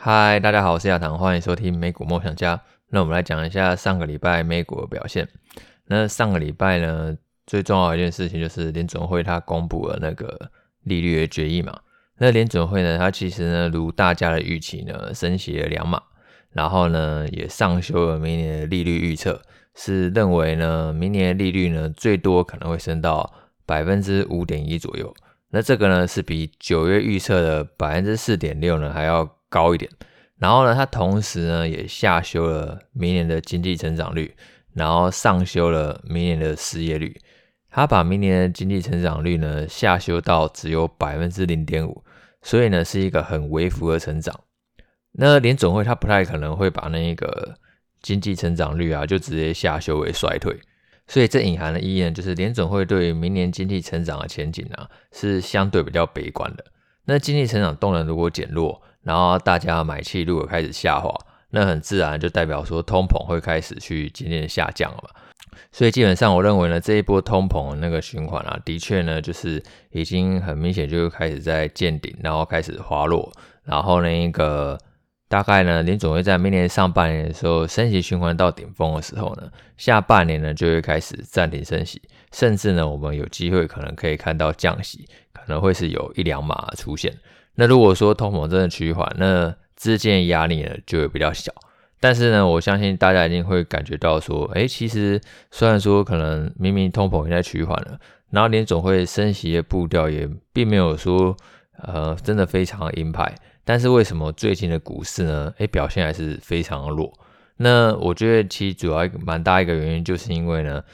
嗨，大家好，我是亚堂，欢迎收听美股梦想家。那我们来讲一下上个礼拜美股的表现。那上个礼拜呢，最重要的一件事情就是联准会它公布了那个利率的决议嘛。那联准会呢，它其实呢，如大家的预期呢，升息了两码，然后呢，也上修了明年的利率预测，是认为呢，明年的利率呢，最多可能会升到百分之五点一左右。那这个呢，是比九月预测的百分之四点六呢还要高一点，然后呢，它同时呢也下修了明年的经济成长率，然后上修了明年的失业率。它把明年的经济成长率呢下修到只有百分之零点五，所以呢是一个很微幅的成长。那联总会它不太可能会把那个经济成长率啊就直接下修为衰退，所以这隐含的意义呢就是联总会对明年经济成长的前景啊是相对比较悲观的。那经济成长动能如果减弱，然后大家买气如果开始下滑，那很自然就代表说通膨会开始去渐渐下降了嘛。所以基本上我认为呢，这一波通膨那个循环啊，的确呢就是已经很明显就开始在见顶，然后开始滑落，然后那一个大概呢，联总会在明年上半年的时候升息循环到顶峰的时候呢，下半年呢就会开始暂停升息，甚至呢我们有机会可能可以看到降息，可能会是有一两码出现。那如果说通膨真的趋缓，那资金压力呢就会比较小。但是呢，我相信大家一定会感觉到说，诶，其实虽然说可能明明通膨已经在趋缓了，然后联总会升息的步调也并没有说，呃，真的非常的鹰派。但是为什么最近的股市呢，诶，表现还是非常的弱？那我觉得其实主要蛮大一个原因，就是因为呢，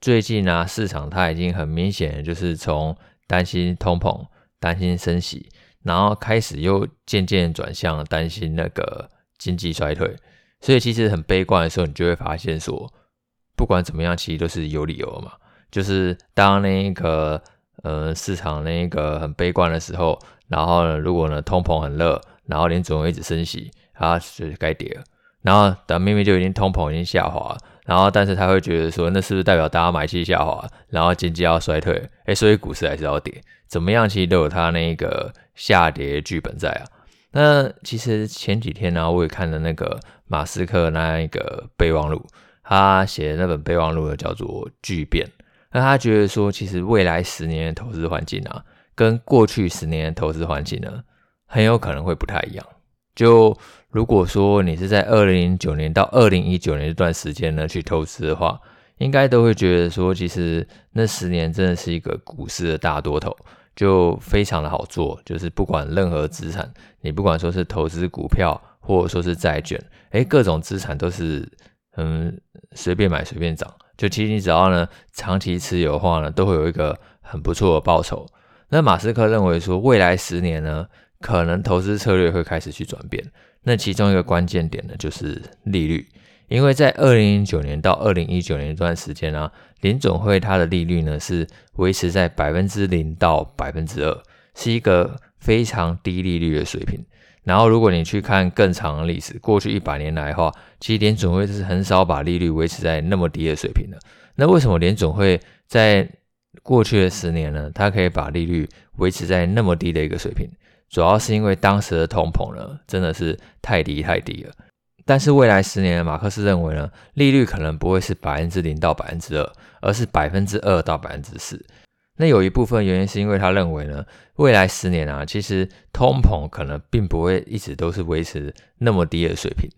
最近呢，市场它已经很明显就是从担心通膨、担心升息。然后开始又渐渐转向担心那个经济衰退，所以其实很悲观的时候，你就会发现说，不管怎么样，其实都是有理由的嘛。就是当那个呃市场那个很悲观的时候，然后呢，如果呢通膨很热，然后连总一直升息，它就是该跌。然后等明明就已经通膨已经下滑，然后但是他会觉得说，那是不是代表大家买气下滑，然后经济要衰退？诶，所以股市还是要跌。怎么样，其实都有它那个下跌剧本在啊。那其实前几天呢、我也看了那个马斯克那一个备忘录，他写的那本备忘录呢叫做《巨变》。那他觉得说，其实未来十年的投资环境啊，跟过去十年的投资环境呢，很有可能会不太一样。就如果说你是在二零零九年到二零一九年这段时间呢去投资的话，应该都会觉得说，其实那十年真的是一个股市的大多头。就非常的好做，就是不管任何资产，你不管说是投资股票，或者说是债券，诶，各种资产都是嗯随便买随便涨。就其实你只要呢长期持有的话呢，都会有一个很不错的报酬。那马斯克认为说，未来十年呢，可能投资策略会开始去转变。那其中一个关键点呢，就是利率。因为在二零零九年到二零一九年这段时间啊，联总会它的利率呢是维持在百分之零到百分之二，是一个非常低利率的水平。然后如果你去看更长的历史，过去一百年来的话，其实联总会是很少把利率维持在那么低的水平的。那为什么联总会在过去的十年呢，它可以把利率维持在那么低的一个水平？主要是因为当时的通膨呢真的是太低太低了。但是未来十年，马克思认为呢，利率可能不会是百分之零到百分之二，而是百分之二到百分之四。那有一部分原因是因为他认为呢，未来十年啊，其实通膨可能并不会一直都是维持那么低的水平。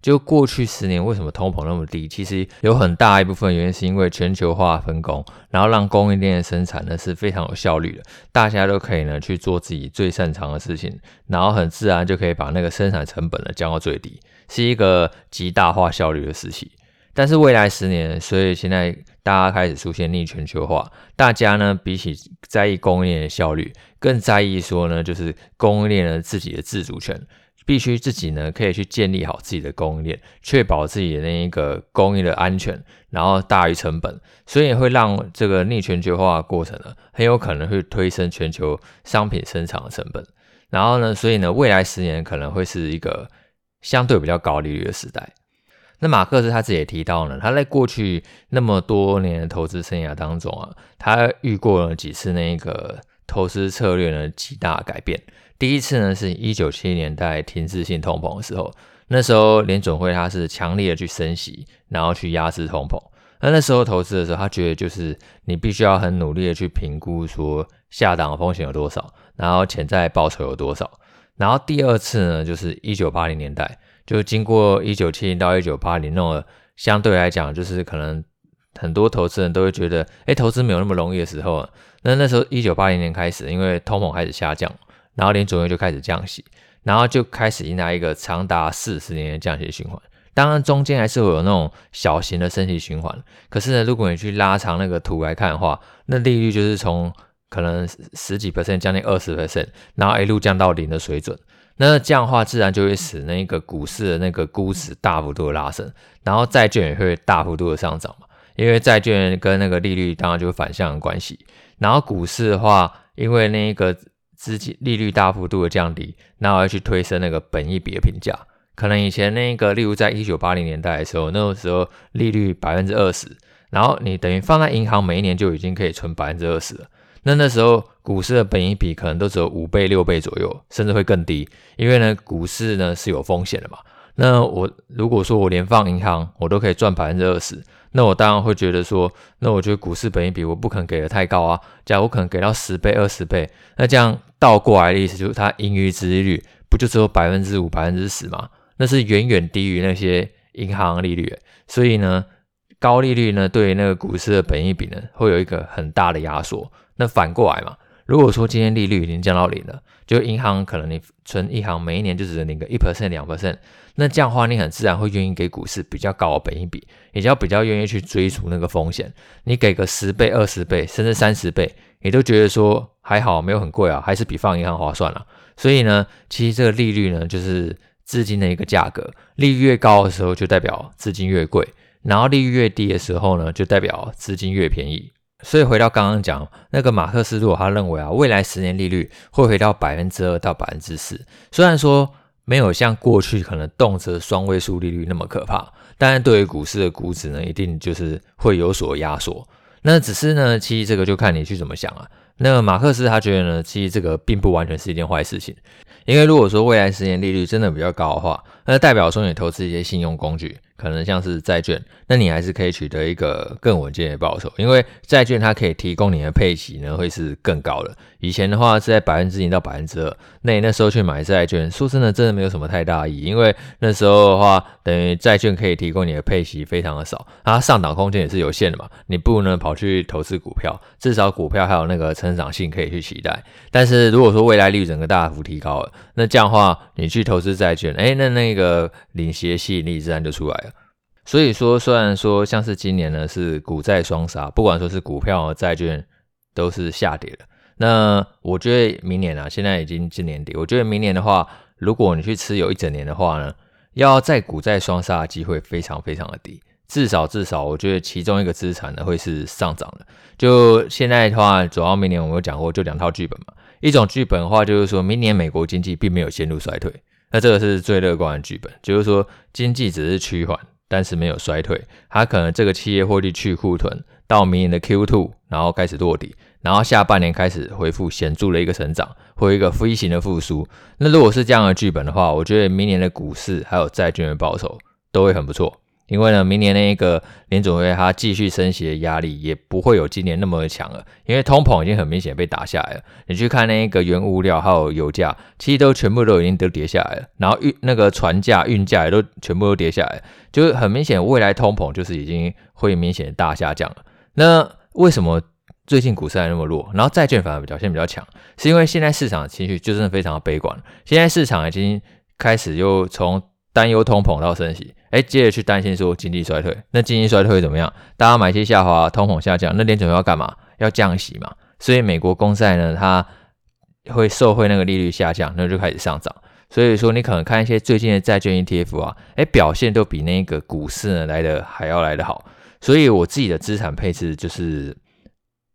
就过去十年为什么通膨那么低？其实有很大一部分原因是因为全球化分工，然后让供应链的生产呢是非常有效率的，大家都可以呢去做自己最擅长的事情，然后很自然就可以把那个生产成本呢降到最低，是一个极大化效率的时期。但是未来十年，所以现在大家开始出现逆全球化，大家呢比起在意供应链的效率，更在意说呢就是供应链呢自己的自主权。必须自己呢，可以去建立好自己的供应链，确保自己的那一个供应的安全，然后大于成本，所以会让这个逆全球化过程呢，很有可能会推升全球商品生产的成本。然后呢，所以呢，未来十年可能会是一个相对比较高利率的时代。那马克思他自己也提到呢，他在过去那么多年的投资生涯当中啊，他遇过了几次那个投资策略呢极大改变。第一次呢是一九七零年代停滞性通膨的时候，那时候联准会它是强烈的去升息，然后去压制通膨。那那时候投资的时候，他觉得就是你必须要很努力的去评估说下档风险有多少，然后潜在报酬有多少。然后第二次呢，就是一九八零年代，就经过一九七零到一九八零那种相对来讲，就是可能很多投资人都会觉得，哎，投资没有那么容易的时候。那那时候一九八零年开始，因为通膨开始下降，然后联准会就开始降息，然后就开始迎来一个长达四十年的降息循环。当然，中间还是会有那种小型的升息循环。可是呢，如果你去拉长那个图来看的话，那利率就是从可能十几 percent 将近二十 percent，然后一路降到零的水准。那这样的话，自然就会使那个股市的那个估值大幅度的拉升，然后债券也会大幅度的上涨嘛。因为债券跟那个利率当然就会反向的关系。然后股市的话，因为那个资金利率大幅度的降低，那我要去推升那个本益比的评价。可能以前那个，例如在一九八零年代的时候，那个时候利率百分之二十，然后你等于放在银行，每一年就已经可以存百分之二十了。那那时候股市的本益比可能都只有五倍、六倍左右，甚至会更低。因为呢，股市呢是有风险的嘛。那我如果说我连放银行，我都可以赚百分之二十，那我当然会觉得说，那我觉得股市本益比我不可能给的太高啊。假如我可能给到十倍、二十倍，那这样倒过来的意思就是它盈余值利率不就只有百分之五、百分之十吗？那是远远低于那些银行利率，所以呢，高利率呢对于那个股市的本益比呢会有一个很大的压缩。那反过来嘛，如果说今天利率已经降到零了，就银行可能你存银行每一年就只能领个一 percent 两 percent，那这样的话你很自然会愿意给股市比较高的本益比，也就比较愿意去追逐那个风险。你给个十倍、二十倍甚至三十倍，你都觉得说还好没有很贵啊，还是比放银行划算了。所以呢，其实这个利率呢就是。资金的一个价格，利率越高的时候就代表资金越贵，然后利率越低的时候呢，就代表资金越便宜。所以回到刚刚讲那个马克思，如果他认为啊，未来十年利率会回到百分之二到百分之四，虽然说没有像过去可能动辄双位数利率那么可怕，但是对于股市的估值呢，一定就是会有所压缩。那只是呢，其实这个就看你去怎么想啊。那马克思他觉得呢，其实这个并不完全是一件坏事情。因为如果说未来十年利率真的比较高的话，那代表说你投资一些信用工具，可能像是债券，那你还是可以取得一个更稳健的报酬。因为债券它可以提供你的配息呢，会是更高的。以前的话是在百分之一到百分之二，那你那时候去买债券，说真的，真的没有什么太大意义。因为那时候的话，等于债券可以提供你的配息非常的少，它上档空间也是有限的嘛。你不能跑去投资股票，至少股票还有那个成长性可以去期待。但是如果说未来率整个大幅提高了，那这样的话，你去投资债券，哎，那那个领息的吸引力自然就出来了。所以说，虽然说像是今年呢是股债双杀，不管说是股票和债券都是下跌的。那我觉得明年啊，现在已经今年底，我觉得明年的话，如果你去持有一整年的话呢，要在股债双杀的机会非常非常的低。至少至少，我觉得其中一个资产呢会是上涨的。就现在的话，主要明年我们有讲过，就两套剧本嘛。一种剧本的话，就是说明年美国经济并没有陷入衰退，那这个是最乐观的剧本，就是说经济只是趋缓，但是没有衰退。它可能这个企业获利去库存，到明年的 Q2，然后开始落底，然后下半年开始恢复显著的一个成长，或一个飞行的复苏。那如果是这样的剧本的话，我觉得明年的股市还有债券的报酬都会很不错。因为呢，明年那个联准会它继续升息的压力也不会有今年那么强了，因为通膨已经很明显被打下来了。你去看那个原物料还有油价，其实都全部都已经都跌下来了，然后运那个船价、运价也都全部都跌下来，就是很明显未来通膨就是已经会明显大下降了。那为什么最近股市还那么弱，然后债券反而表现比较强？是因为现在市场的情绪就真的非常的悲观，现在市场已经开始又从担忧通膨到升息。哎，接着去担心说经济衰退，那经济衰退会怎么样？大家买气下滑，通膨下降，那联准会要干嘛？要降息嘛。所以美国公债呢，它会受惠那个利率下降，那就开始上涨。所以说，你可能看一些最近的债券 ETF 啊，哎，表现都比那个股市呢来的还要来得好。所以我自己的资产配置就是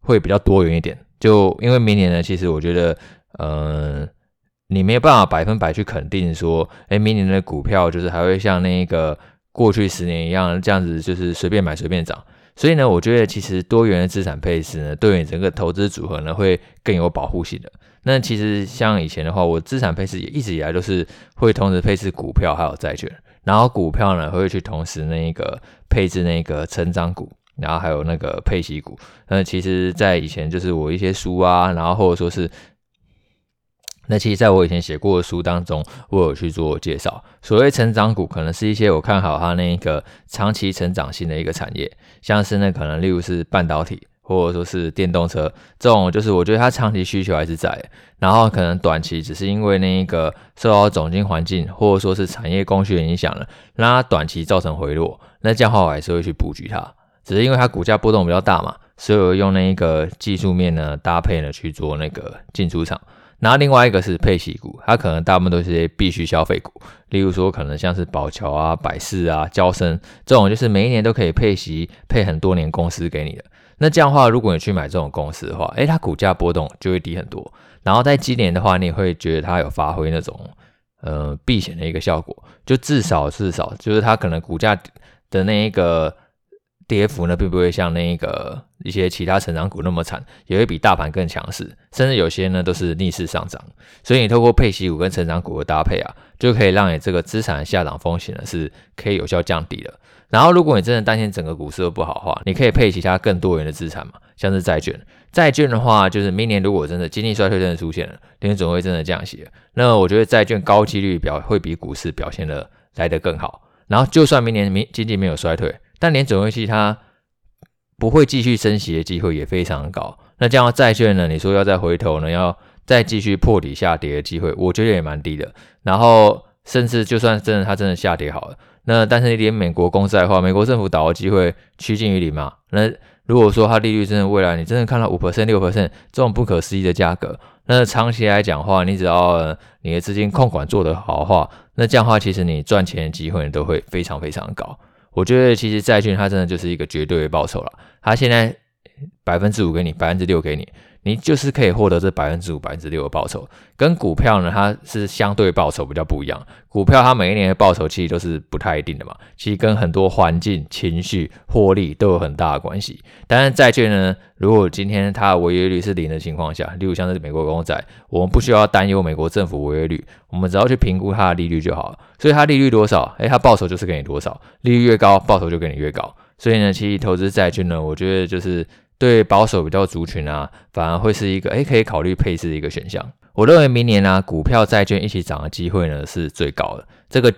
会比较多元一点。就因为明年呢，其实我觉得，嗯、你没有办法百分百去肯定说，哎，明年的股票就是还会像那个过去十年一样这样子，就是随便买随便涨。所以呢，我觉得其实多元的资产配置呢，对于整个投资组合呢，会更有保护性的。那其实像以前的话，我资产配置也一直以来都是会同时配置股票还有债券，然后股票呢会去同时那个配置那个成长股，然后还有那个配息股。那其实，在以前就是我一些书啊，然后或者说是。那其实，在我以前写过的书当中，我有去做介绍。所谓成长股，可能是一些我看好它那个长期成长性的一个产业，像是那可能例如是半导体，或者说是电动车这种，就是我觉得它长期需求还是在。然后可能短期只是因为那一个受到总经环境或者说是产业供需影响了，让它短期造成回落。那这样的话，我还是会去布局它，只是因为它股价波动比较大嘛，所以我用那一个技术面呢搭配呢去做那个进出场。然后另外一个是配息股，它可能大部分都是些必需消费股，例如说可能像是宝桥啊、百世啊、娇生这种，就是每一年都可以配息配很多年公司给你的。那这样的话，如果你去买这种公司的话，诶，它股价波动就会低很多。然后在今年的话，你会觉得它有发挥那种呃避险的一个效果，就至少至少就是它可能股价的那一个。跌幅呢，并不会像那个一些其他成长股那么惨，也会比大盘更强势，甚至有些呢都是逆势上涨。所以你透过配息股跟成长股的搭配啊，就可以让你这个资产的下档风险呢是可以有效降低的。然后如果你真的担心整个股市都不好的话，你可以配其他更多元的资产嘛，像是债券。债券的话，就是明年如果真的经济衰退真的出现了，联总会真的降息，那我觉得债券高几率表会比股市表现的来得更好。然后就算明年明经济没有衰退，但联准会期它不会继续升息的机会也非常高。那这样债券呢？你说要再回头呢？要再继续破底下跌的机会，我觉得也蛮低的。然后甚至就算真的它真的下跌好了，那但是你连美国公债的话，美国政府倒的机会趋近于零嘛。那如果说它利率真的未来你真的看到五 percent 六 percent 这种不可思议的价格，那长期来讲的话，你只要你的资金控管做得好的话，那这样的话其实你赚钱的机会都会非常非常高。我觉得其实债券它真的就是一个绝对的报酬了，它现在百分之五给你，百分之六给你。你就是可以获得这百分之五、百分之六的报酬，跟股票呢，它是相对报酬比较不一样。股票它每一年的报酬其实都是不太一定的嘛，其实跟很多环境、情绪、获利都有很大的关系。但是债券呢，如果今天它的违约率是零的情况下，例如像是美国公债，我们不需要担忧美国政府违约率，我们只要去评估它的利率就好了。所以它利率多少，诶，它报酬就是给你多少，利率越高，报酬就给你越高。所以呢，其实投资债券呢，我觉得就是。对保守比较族群啊，反而会是一个诶可以考虑配置的一个选项。我认为明年呢、啊，股票债券一起涨的机会呢是最高的。这个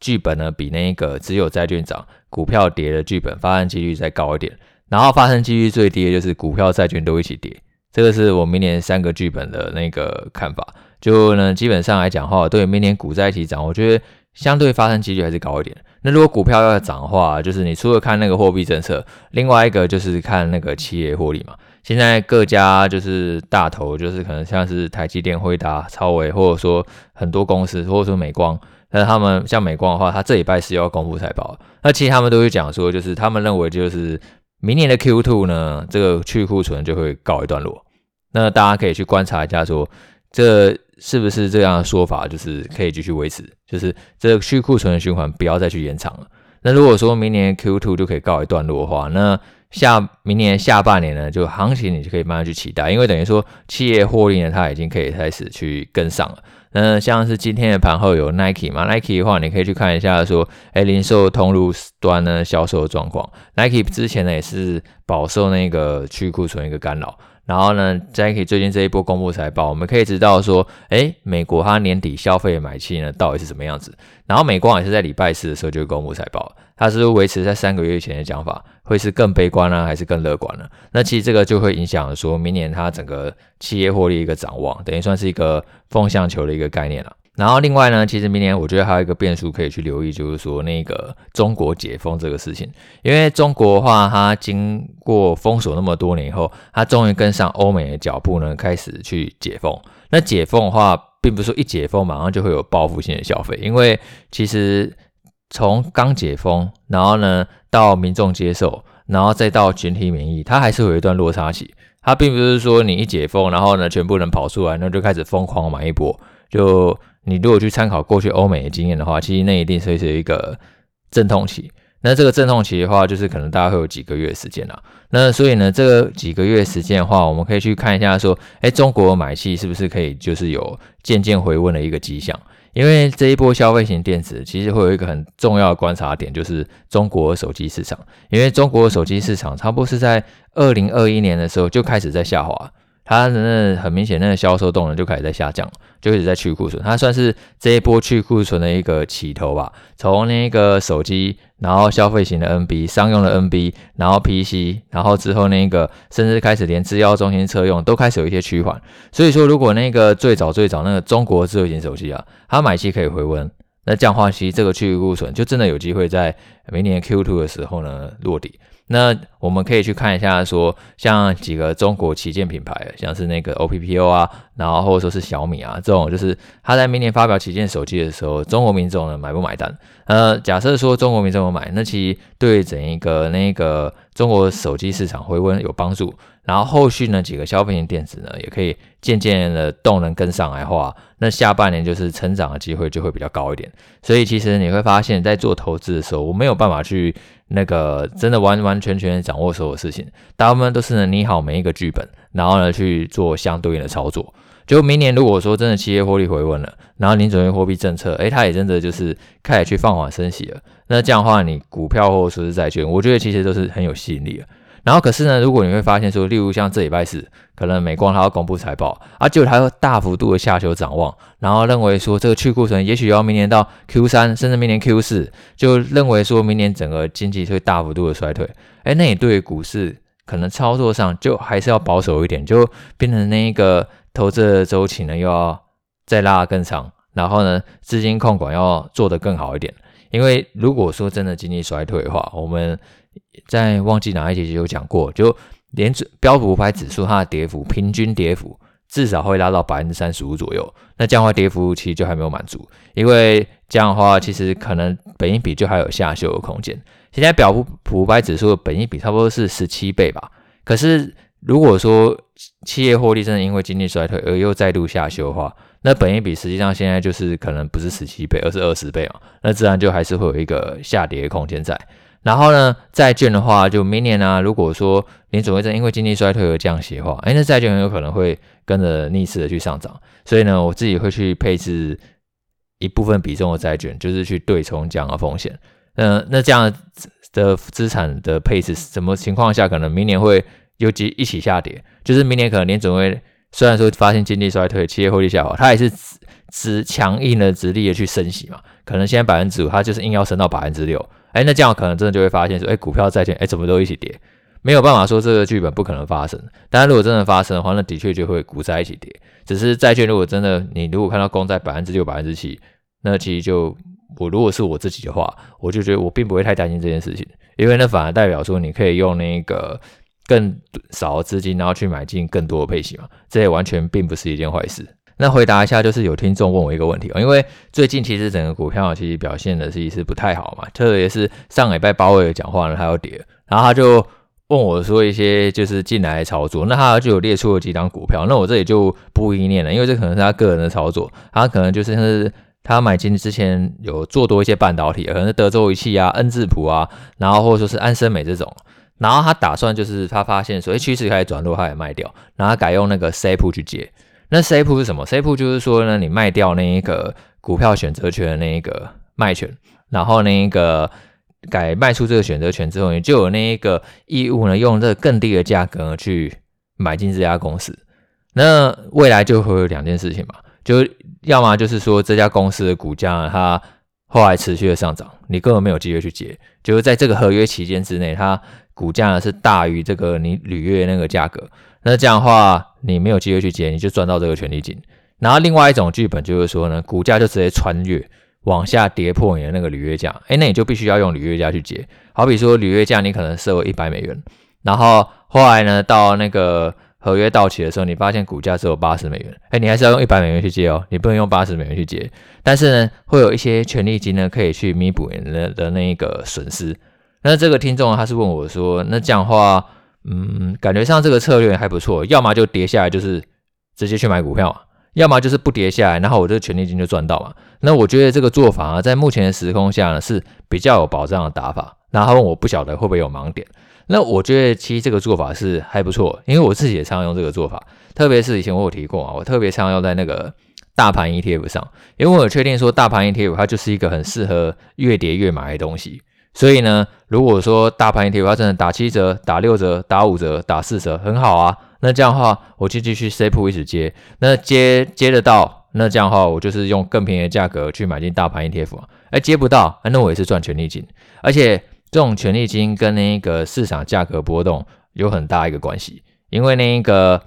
剧本呢，比那个只有债券涨、股票跌的剧本发生几率再高一点。然后发生几率最低的就是股票债券都一起跌。这个是我明年三个剧本的那个看法。就呢，基本上来讲的话，对明年股债一起涨，我觉得。相对发生几率还是高一点。那如果股票要涨的话，就是你除了看那个货币政策，另外一个就是看那个企业获利嘛。现在各家就是大头，就是可能像是台积电、辉达、超微，或者说很多公司，或者说美光。那他们像美光的话，他这礼拜是要公布财报。那其实他们都会讲说，就是他们认为就是明年的 Q2 呢，这个去库存就会告一段落。那大家可以去观察一下说，这。是不是这样的说法，就是可以继续维持，就是这个去库存的循环不要再去延长了。那如果说明年 Q2 就可以告一段落的话，那下明年下半年呢，就行情你就可以慢慢去期待，因为等于说企业获利呢，它已经可以开始去跟上了。那像是今天的盘后有 Nike 嘛，Nike 的话你可以去看一下说，哎，零售通路端呢销售的状况，Nike 之前呢也是饱受那个去库存一个干扰。然后呢，Jacky 最近这一波公布财报，我们可以知道说，诶，美国它年底消费买气呢到底是什么样子？然后美光也是在礼拜四的时候就公布财报，它是维持在三个月前的讲法，会是更悲观呢，还是更乐观呢？那其实这个就会影响说明年它整个企业获利一个展望，等于算是一个风向球的一个概念了。然后另外呢，其实明年我觉得还有一个变数可以去留意，就是说那个中国解封这个事情。因为中国的话，它经过封锁那么多年以后，它终于跟上欧美的脚步呢，开始去解封。那解封的话，并不是说一解封马上就会有报复性的消费，因为其实从刚解封，然后呢到民众接受，然后再到群体免疫，它还是有一段落差期。它并不是说你一解封，然后呢全部人跑出来，那就开始疯狂买一波，就。你如果去参考过去欧美的经验的话，其实那一定是是一个阵痛期。那这个阵痛期的话，就是可能大概会有几个月时间啦。那所以呢，这个几个月时间的话，我们可以去看一下，说，哎，中国买气是不是可以就是有渐渐回温的一个迹象？因为这一波消费型电子，其实会有一个很重要的观察点，就是中国手机市场。因为中国手机市场差不多是在二零二一年的时候就开始在下滑。它的那很明显，那个销售动能就开始在下降，就一直在去库存。它算是这一波去库存的一个起头吧。从那个手机，然后消费型的 NB、商用的 NB，然后 PC，然后之后那个甚至开始连制药中心车用都开始有一些趋缓。所以说，如果那个最早最早那个中国智慧型手机啊，它买气可以回温，那这样的话，其实这个去库存就真的有机会在明年 Q2 的时候呢落地。那我们可以去看一下，说像几个中国旗舰品牌，像是那个 OPPO 啊，然后或者说是小米啊，这种就是它在明年发表旗舰手机的时候，中国民众呢买不买单？呃，假设说中国民众有买，那其实对整一个那个中国手机市场回温有帮助。然后后续呢，几个消费型电子呢，也可以渐渐的动能跟上来的话，那下半年就是成长的机会就会比较高一点。所以其实你会发现在做投资的时候，我没有办法去那个真的完完全全掌握所有事情，大部分都是呢拟好每一个剧本，然后呢去做相对应的操作。就明年如果说真的企业获利回温了，然后你准备货币政策，诶，它也真的就是开始去放缓升息了，那这样的话，你股票或者说是债券，我觉得其实都是很有吸引力的。然后可是呢，如果你会发现说，例如像这礼拜四，可能美光它要公布财报，啊，就它会大幅度的下修展望，然后认为说这个去库存也许要明年到 Q 三，甚至明年 Q 四，就认为说明年整个经济会大幅度的衰退，哎，那你对股市可能操作上就还是要保守一点，就变成那一个投资的周期呢又要再拉更长，然后呢资金控管要做得更好一点，因为如果说真的经济衰退的话，我们。在忘记哪一节有讲过，就连标普五百指数它的跌幅平均跌幅至少会拉到百分之三十五左右。那这样的话跌幅其实就还没有满足，因为这样的话其实可能本益比就还有下修的空间。现在标普五百指数的本益比差不多是十七倍吧。可是如果说企业获利真的因为经济衰退而又再度下修的话，那本益比实际上现在就是可能不是十七倍，而是二十倍嘛。那自然就还是会有一个下跌的空间在。然后呢，债券的话，就明年啊，如果说联准会因为经济衰退而降息的话，哎，那债券很有可能会跟着逆势的去上涨。所以呢，我自己会去配置一部分比重的债券，就是去对冲这样的风险。嗯，那这样的资产的配置，什么情况下可能明年会又一一起下跌？就是明年可能联准会虽然说发现经济衰退，企业获利下滑，它还是只强硬的、直立的去升息嘛。可能现在百分之五，它就是硬要升到百分之六。哎，那这样可能真的就会发现说，哎，股票债券，哎，怎么都一起跌？没有办法说这个剧本不可能发生。当然，如果真的发生的话，那的确就会股债一起跌。只是债券如果真的，你如果看到公债百分之六、百分之七，那其实就我如果是我自己的话，我就觉得我并不会太担心这件事情，因为那反而代表说你可以用那个更少的资金，然后去买进更多的配息嘛，这也完全并不是一件坏事。那回答一下，就是有听众问我一个问题哦，因为最近其实整个股票其实表现的其实是不太好嘛，特别是上礼拜鲍威尔讲话呢，他要跌，然后他就问我说一些就是进来操作，那他就有列出了几档股票，那我这里就不一一念了，因为这可能是他个人的操作，他可能就是像是他买进之前有做多一些半导体，可能是德州仪器啊、恩智浦啊，然后或者说是安森美这种，然后他打算就是他发现说，哎，趋势开始转弱，他也卖掉，然后改用那个 SAFE 去接。那 c 铺是什么 c 铺就是说呢，你卖掉那一个股票选择权的那一个卖权，然后那一个改卖出这个选择权之后，你就有那一个义务呢，用这个更低的价格去买进这家公司。那未来就会有两件事情嘛，就要么就是说这家公司的股价，它后来持续的上涨，你根本没有机会去接，就是在这个合约期间之内，它股价呢是大于这个你履约那个价格。那这样的话，你没有机会去接，你就赚到这个权利金。然后另外一种剧本就是说呢，股价就直接穿越往下跌破你的那个履约价，诶，那你就必须要用履约价去接。好比说履约价你可能设为一百美元，然后后来呢到那个合约到期的时候，你发现股价只有八十美元，诶，你还是要用一百美元去接哦，你不能用八十美元去接。但是呢，会有一些权利金呢可以去弥补你的的那一个损失。那这个听众他是问我说，那这样的话。嗯，感觉上这个策略还不错，要么就跌下来，就是直接去买股票；要么就是不跌下来，然后我这个权利金就赚到嘛。那我觉得这个做法啊，在目前的时空下呢，是比较有保障的打法。然后他问我不晓得会不会有盲点。那我觉得其实这个做法是还不错，因为我自己也常用这个做法，特别是以前我有提过啊，我特别常用在那个大盘 ETF 上，因为我有确定说大盘 ETF 它就是一个很适合越跌越买的东西。所以呢，如果说大盘 ETF 它真的打七折、打六折、打五折、打四折，很好啊。那这样的话，我就继续 C 铺一直接，那接接得到，那这样的话，我就是用更便宜的价格去买进大盘 ETF 啊。哎，接不到，那我也是赚权利金，而且。这种权利金跟那个市场价格波动有很大一个关系，因为那一个，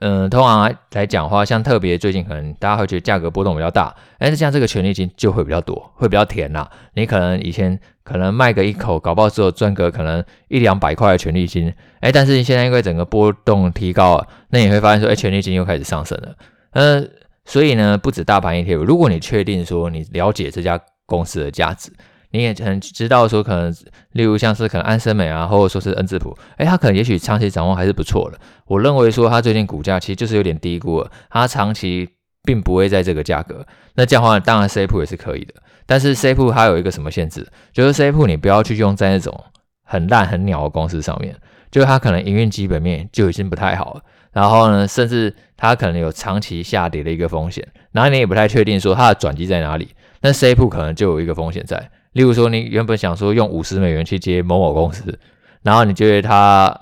嗯、通常来讲的话，像特别最近可能大家会觉得价格波动比较大，但是像这个权利金就会比较多，会比较甜啦。你可能以前可能卖个一口，搞不好之后赚个可能一两百块的权利金，哎，但是你现在因为整个波动提高了，那你会发现说，哎，权利金又开始上升了。嗯、所以呢，不止大盘 ETF，如果你确定说你了解这家公司的价值。你也很知道说，可能例如像是可能安森美啊，或者说是恩智浦，诶，它可能也许长期展望还是不错的。我认为说它最近股价其实就是有点低估了，它长期并不会在这个价格。那这样的话，当然 C 铺也是可以的，但是 C 铺它有一个什么限制，就是 C 铺你不要去用在那种很烂很鸟的公司上面，就是它可能营运基本面就已经不太好了，然后呢，甚至它可能有长期下跌的一个风险，然后你也不太确定说它的转机在哪里，那 C 铺可能就有一个风险在。例如说，你原本想说用五十美元去接某某公司，然后你觉得它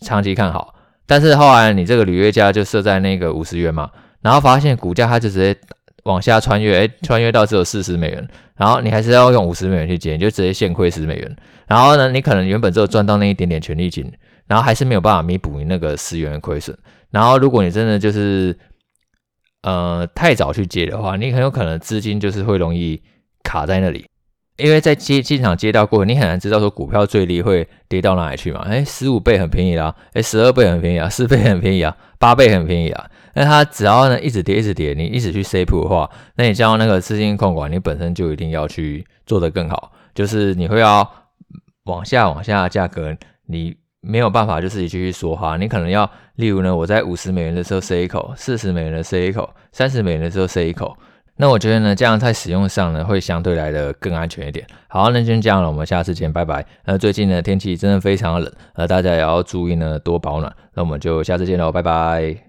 长期看好，但是后来你这个履约价就设在那个五十元嘛，然后发现股价它就直接往下穿越，哎，穿越到只有四十美元，然后你还是要用五十美元去接，你就直接现亏十美元。然后呢，你可能原本只有赚到那一点点权利金，然后还是没有办法弥补你那个十元的亏损。然后如果你真的就是呃太早去接的话，你很有可能资金就是会容易卡在那里。因为在接进场接到过，你很难知道说股票最低会跌到哪里去嘛？哎，十五倍很便宜啦，哎，十二倍很便宜啊，四倍很便宜啊，八倍很便宜啊。那它只要呢一直跌一直跌，你一直去 C 铺的话，那你将那个资金控管，你本身就一定要去做得更好。就是你会要往下往下价格，你没有办法就自己继续说哈。你可能要，例如呢，我在五十美元的时候塞一口，四十美元的塞一口，三十美元的时候塞一口。那我觉得呢，这样在使用上呢，会相对来的更安全一点。好，那先这样了，我们下次见，拜拜。那最近呢，天气真的非常冷，呃，大家也要注意呢，多保暖。那我们就下次见喽，拜拜。